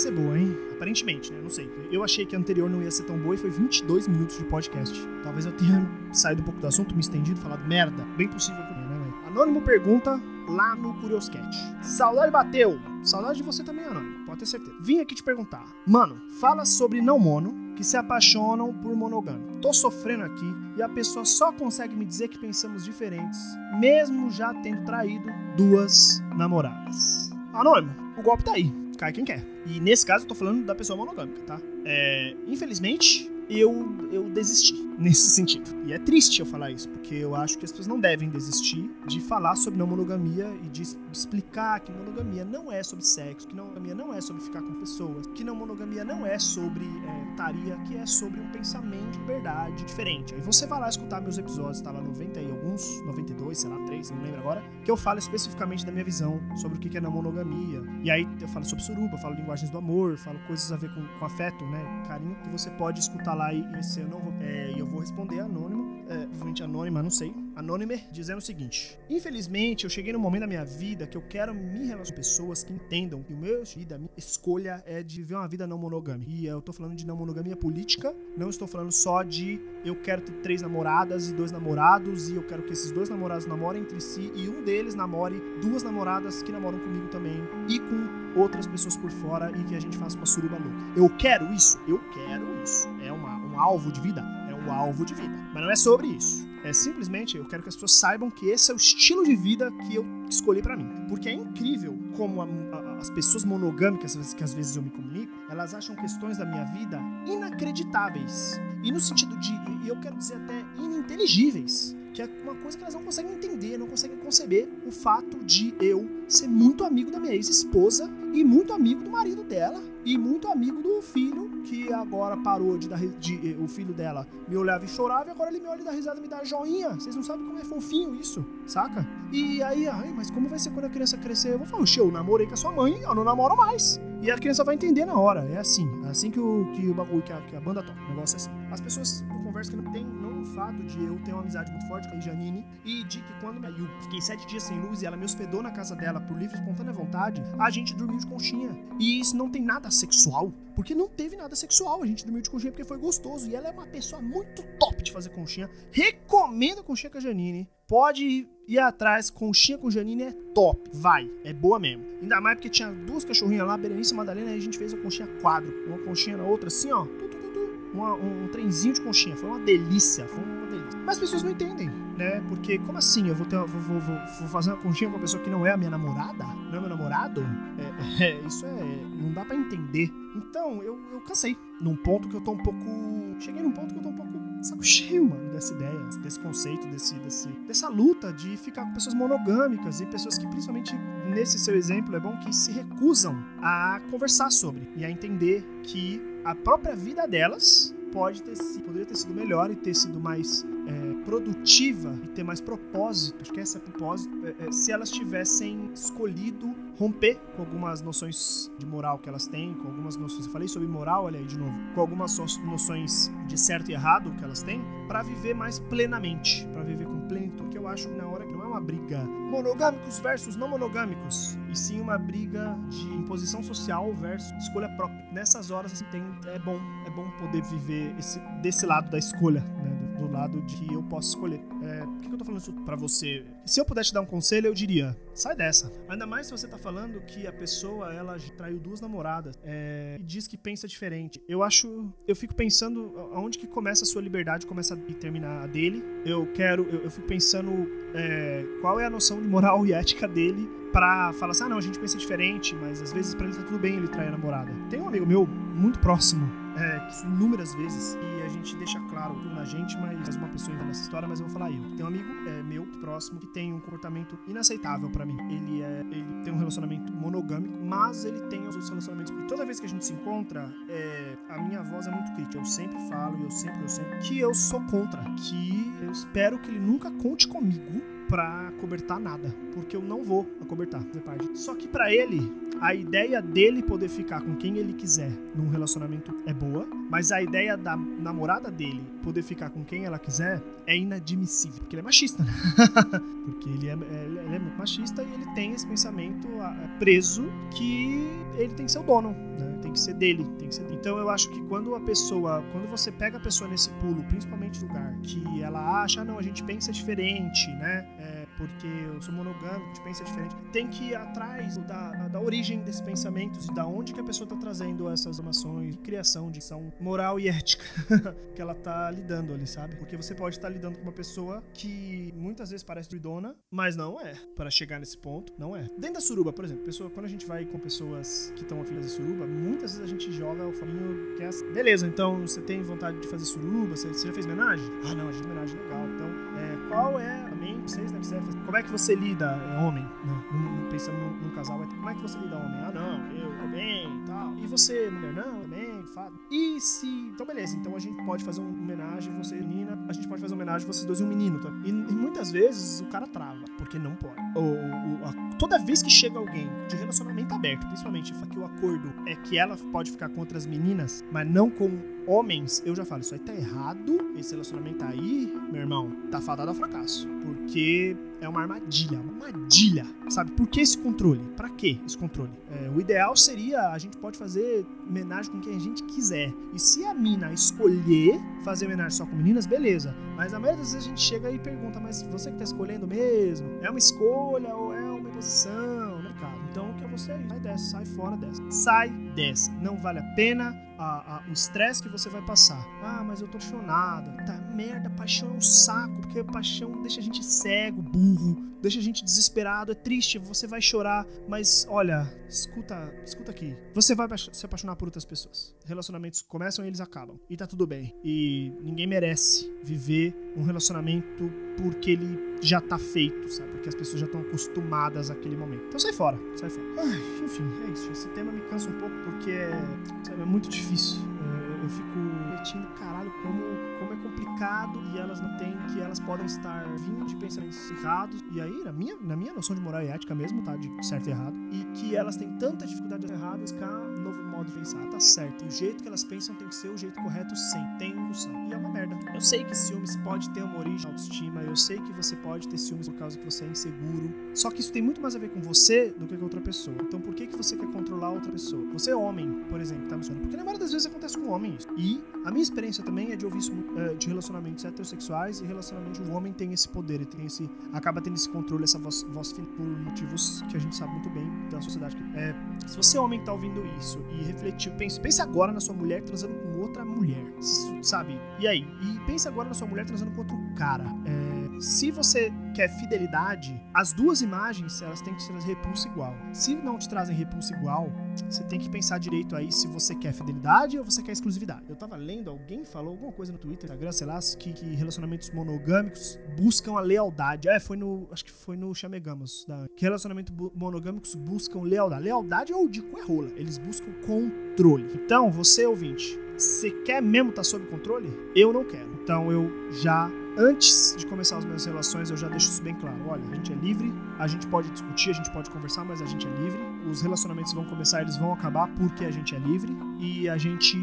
ser boa, hein? Aparentemente, né? Não sei. Eu achei que a anterior não ia ser tão boa e foi 22 minutos de podcast. Talvez eu tenha saído um pouco do assunto, me estendido, falado merda. Bem possível que né, velho? Anônimo pergunta lá no Curioscat. Saudade bateu. Saudade de você também, Anônimo. Pode ter certeza. Vim aqui te perguntar. Mano, fala sobre não mono que se apaixonam por monogâmico. Tô sofrendo aqui e a pessoa só consegue me dizer que pensamos diferentes, mesmo já tendo traído duas namoradas. Anônimo, o golpe tá aí. Cai quem quer. E nesse caso eu tô falando da pessoa monogâmica, tá? É, infelizmente, eu, eu desisti nesse sentido. E é triste eu falar isso, porque eu acho que as pessoas não devem desistir de falar sobre não monogamia e de explicar que monogamia não é sobre sexo, que não monogamia não é sobre ficar com pessoas, que não monogamia não é sobre é, taria, que é sobre um pensamento de verdade diferente. Aí você vai lá escutar meus episódios, tá lá 90 e alguns, 92, sei lá, 3, não lembro agora, que eu falo especificamente da minha visão sobre o que é não monogamia. E aí eu falo sobre suruba, falo linguagens do amor, falo coisas a ver com, com afeto, né, carinho, que você pode escutar lá e, e eu não vou, é, eu vou responder anônimo, é, anônima, não sei, Anônime dizendo o seguinte: Infelizmente, eu cheguei num momento da minha vida que eu quero me relacionar com pessoas que entendam que o meu vida, minha escolha é de viver uma vida não monogâmica. E eu tô falando de não monogamia política, não estou falando só de eu quero ter três namoradas e dois namorados e eu quero que esses dois namorados namorem entre si e um deles namore duas namoradas que namoram comigo também e com outras pessoas por fora e que a gente faça uma suruba louca. Eu quero isso? Eu quero isso. É uma, um alvo de vida? Um alvo de vida. Mas não é sobre isso. É simplesmente eu quero que as pessoas saibam que esse é o estilo de vida que eu escolhi para mim. Porque é incrível como a, a, as pessoas monogâmicas que às vezes eu me comunico, elas acham questões da minha vida inacreditáveis. E no sentido de, e eu quero dizer até ininteligíveis. Que é uma coisa que elas não conseguem entender, não conseguem conceber o fato de eu ser muito amigo da minha ex-esposa e muito amigo do marido dela e muito amigo do filho que agora parou de dar de, o filho dela me olhava e chorava e agora ele me olha e dá risada e me dá joinha. Vocês não sabem como é fofinho isso, saca? E aí, ai, mas como vai ser quando a criança crescer? Eu vou falar, eu namorei com a sua mãe, eu não namoro mais. E a criança vai entender na hora. É assim, é assim que o, que o bagulho, que a, que a banda toca. O negócio é assim. As pessoas conversam que não tem, não o fato de eu ter uma amizade muito forte com a Janine e de que quando eu fiquei sete dias sem luz e ela me hospedou na casa dela por livre espontânea vontade, a gente dormiu de conchinha. E isso não tem nada sexual, porque não teve nada sexual. A gente dormiu de conchinha porque foi gostoso. E ela é uma pessoa muito top de fazer conchinha. Recomendo conchinha com a Janine. Pode ir atrás, conchinha com Janine é top. Vai, é boa mesmo. Ainda mais porque tinha duas cachorrinhas lá, Berenice e Madalena, e a gente fez a conchinha quadro. Uma conchinha na outra, assim, ó. Uma, um, um trenzinho de conchinha. Foi uma delícia. Foi uma delícia. Mas as pessoas não entendem, né? Porque, como assim? Eu vou, ter, vou, vou, vou, fazer uma conchinha com uma pessoa que não é a minha namorada? Não é meu namorado? É, é, isso é. Não dá para entender. Então, eu, eu cansei. Num ponto que eu tô um pouco. Cheguei num ponto que eu tô um pouco saco cheio, mano, dessa ideia, desse conceito, desse, desse, dessa luta de ficar com pessoas monogâmicas e pessoas que, principalmente nesse seu exemplo, é bom que se recusam a conversar sobre e a entender que a própria vida delas pode ter sido, poderia ter sido melhor e ter sido mais produtiva e ter mais propósito, acho que esse é propósito, é, é, se elas tivessem escolhido romper com algumas noções de moral que elas têm, com algumas noções, eu falei sobre moral, olha aí de novo, com algumas noções de certo e errado que elas têm, para viver mais plenamente, para viver com plenitude, que eu acho na hora que não é uma briga monogâmicos versus não monogâmicos, e sim uma briga de imposição social versus escolha própria. Nessas horas assim, tem, é bom, é bom poder viver esse, desse lado da escolha, né? Do lado de que eu posso escolher. É, por que eu tô falando isso pra você? Se eu pudesse te dar um conselho, eu diria: sai dessa. Ainda mais se você tá falando que a pessoa ela traiu duas namoradas é, e diz que pensa diferente. Eu acho. Eu fico pensando aonde que começa a sua liberdade, começa e terminar a dele. Eu quero. Eu, eu fico pensando é, qual é a noção de moral e ética dele pra falar assim: ah, não, a gente pensa diferente, mas às vezes pra ele tá tudo bem ele trair a namorada. Tem um amigo meu muito próximo é, inúmeras vezes e a gente deixa claro na gente, mas uma pessoa entra nessa história, mas eu vou falar eu. Tem um amigo é, meu próximo que tem um comportamento inaceitável para mim. Ele é, ele tem um relacionamento monogâmico, mas ele tem os outros relacionamentos. E toda vez que a gente se encontra, é, a minha voz é muito crítica. Eu sempre falo, eu sempre, eu sempre que eu sou contra, que eu espero que ele nunca conte comigo para cobertar nada, porque eu não vou acobertar. Só que para ele, a ideia dele poder ficar com quem ele quiser num relacionamento é boa, mas a ideia da namorada dele poder ficar com quem ela quiser é inadmissível, porque ele é machista, né? porque ele é, ele é muito machista e ele tem esse pensamento ah, preso que ele tem que ser o dono, né? Tem que ser dele, tem que ser dele. Então eu acho que quando a pessoa, quando você pega a pessoa nesse pulo, principalmente lugar que ela acha, ah, não, a gente pensa diferente, né? É, porque eu sou monogâmico, a gente pensa diferente. Tem que ir atrás da, da origem desses pensamentos e da onde que a pessoa está trazendo essas emoções de criação, de ação moral e ética que ela tá lidando ali, sabe? Porque você pode estar tá lidando com uma pessoa que muitas vezes parece doidona, mas não é. Para chegar nesse ponto, não é. Dentro da suruba, por exemplo, pessoa, quando a gente vai com pessoas que estão afim de suruba, muitas vezes a gente joga o faminho que é assim. Beleza, então você tem vontade de fazer suruba, você, você já fez homenagem? Ah, não, a gente homenagem legal. Então, é, qual é vocês ser, como é que você lida, é, homem, né? Pensando num casal, como é que você lida, homem? Ah, não, eu, eu bem e tal. E você, mulher, não, também, fado. E se. Então, beleza, então a gente pode fazer uma homenagem, você, menina, a gente pode fazer uma homenagem, vocês dois e um menino, tá? E, e muitas vezes o cara trava, porque não pode. Ou, ou a, toda vez que chega alguém de relacionamento aberto, principalmente que o acordo é que ela pode ficar com outras meninas, mas não com homens, eu já falo, isso aí tá errado, esse relacionamento aí, meu irmão, tá fadado ao fracasso. Porque é uma armadilha, uma armadilha, sabe? Por que esse controle? Para que esse controle? É, o ideal seria a gente pode fazer homenagem com quem a gente quiser. E se a mina escolher fazer homenagem só com meninas, beleza. Mas a maioria das vezes a gente chega e pergunta, mas você que tá escolhendo mesmo? É uma escolha ou é Então o que é você aí? Sai dessa, sai fora dessa. Sai dessa. Não vale a pena a, a, o estresse que você vai passar. Ah, mas eu tô apaixonada. Tá, merda, paixão é um saco, porque paixão deixa a gente cego, burro, deixa a gente desesperado, é triste, você vai chorar, mas olha, escuta, escuta aqui. Você vai se apaixonar por outras pessoas. Relacionamentos começam e eles acabam. E tá tudo bem. E ninguém merece viver um relacionamento porque ele já tá feito, sabe? Porque as pessoas já estão acostumadas àquele momento. Então sai fora, sai fora. Ai, enfim, é isso. Esse tema me cansa um pouco porque é, sabe, é muito difícil. É, eu fico refletindo, caralho, como, como é complicado e elas não têm, que elas podem estar vindo de pensamentos errados. E aí, na minha, na minha noção de moral e ética mesmo, tá? De certo e errado. E que elas têm tanta dificuldade de que um novo modo de pensar. Tá certo. E o jeito que elas pensam tem que ser o jeito correto sem. Tem indução. E. Eu sei que ciúmes pode ter uma origem de autoestima. Eu sei que você pode ter ciúmes por causa que você é inseguro. Só que isso tem muito mais a ver com você do que com outra pessoa. Então por que, que você quer controlar outra pessoa? Você é homem, por exemplo, tá me Porque na maioria das vezes acontece com homens. E a minha experiência também é de ouvir isso uh, de relacionamentos heterossexuais e relacionamentos o homem tem esse poder, ele tem esse acaba tendo esse controle, essa voz, voz por motivos que a gente sabe muito bem da sociedade. É, se você é homem que tá ouvindo isso e refletiu, pense, pense agora na sua mulher transando com outra mulher, sabe? E aí? E pense agora na sua mulher transando com outro cara. É, se você quer fidelidade, as duas imagens elas têm que ser repulsa igual. Se não te trazem repulsa igual, você tem que pensar direito aí se você quer fidelidade ou você quer exclusividade. Eu tava lendo, alguém falou alguma coisa no Twitter, Instagram, sei lá, que, que relacionamentos monogâmicos buscam a lealdade. É, foi no. Acho que foi no Chamegamos. Da, que relacionamentos monogâmicos buscam lealdade. Lealdade ou de é rola. Eles buscam controle. Então, você ouvinte, você quer mesmo estar tá sob controle? Eu não quero. Então eu já antes de começar as minhas relações, eu já deixo isso bem claro. Olha, a gente é livre, a gente pode discutir, a gente pode conversar, mas a gente é livre. Os relacionamentos vão começar, eles vão acabar porque a gente é livre. E a gente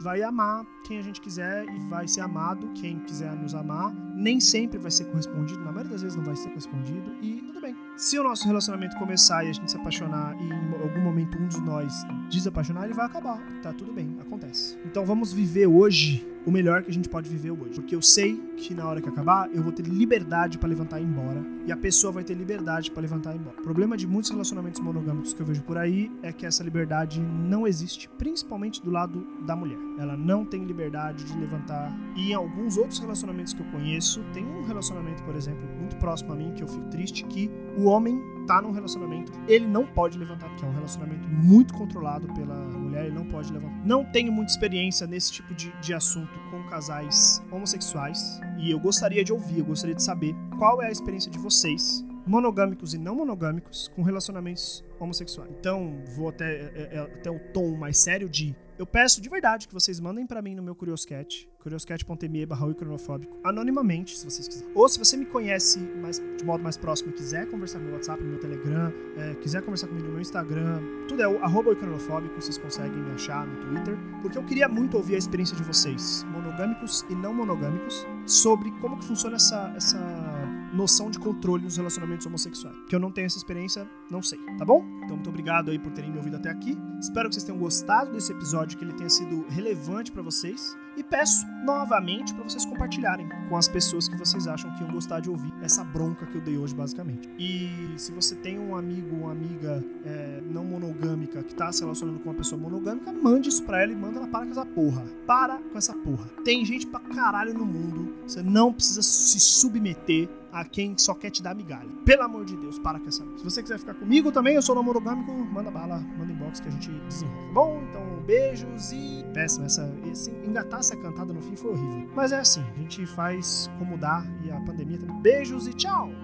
vai amar quem a gente quiser e vai ser amado quem quiser nos amar. Nem sempre vai ser correspondido, na maioria das vezes não vai ser correspondido. E tudo bem. Se o nosso relacionamento começar e a gente se apaixonar e em algum momento um de nós desapaixonar, ele vai acabar. Tá tudo bem, acontece. Então vamos viver hoje o melhor que a gente pode viver hoje. Porque eu sei que na hora que acabar, eu vou ter liberdade para levantar e ir embora. E a pessoa vai ter liberdade para levantar e ir embora. O problema de muitos relacionamentos monogâmicos que eu vejo por aí é que essa liberdade não existe, principalmente do lado da mulher. Ela não tem liberdade de levantar. E em alguns outros relacionamentos que eu conheço, tem um relacionamento, por exemplo, muito próximo a mim, que eu fico triste, que o homem tá num relacionamento, ele não pode levantar, que é um relacionamento muito controlado pela mulher, ele não pode levantar. Não tenho muita experiência nesse tipo de, de assunto com casais homossexuais e eu gostaria de ouvir, eu gostaria de saber qual é a experiência de vocês, monogâmicos e não monogâmicos, com relacionamentos homossexuais. Então, vou até, é, é, até o tom mais sério de eu peço de verdade que vocês mandem para mim no meu Curioscat, curioscat.me barra cronofóbico, anonimamente, se vocês quiserem. Ou se você me conhece mais, de modo mais próximo e quiser conversar no meu WhatsApp, no meu Telegram, é, quiser conversar comigo no meu Instagram, tudo é o arroba cronofóbico, vocês conseguem me achar no Twitter, porque eu queria muito ouvir a experiência de vocês, monogâmicos e não monogâmicos, sobre como que funciona essa, essa noção de controle nos relacionamentos homossexuais. Que eu não tenho essa experiência, não sei, tá bom? Então, muito obrigado aí por terem me ouvido até aqui. Espero que vocês tenham gostado desse episódio, que ele tenha sido relevante para vocês. E peço novamente para vocês compartilharem com as pessoas que vocês acham que iam gostar de ouvir essa bronca que eu dei hoje, basicamente. E se você tem um amigo ou uma amiga é, não monogâmica que tá se relacionando com uma pessoa monogâmica, mande isso pra ela e manda ela para com essa porra. Para com essa porra. Tem gente pra caralho no mundo. Você não precisa se submeter a quem só quer te dar migalha. Pelo amor de Deus, para com essa. Se você quiser ficar comigo também, eu sou não monogâmico, manda bala, manda inbox que a gente desenrola. Tá bom? Então, beijos e. Péssimo, essa. Esse, engatar essa cantada no fim foi horrível. Mas é assim, a gente faz como dá e a pandemia também. Beijos e tchau!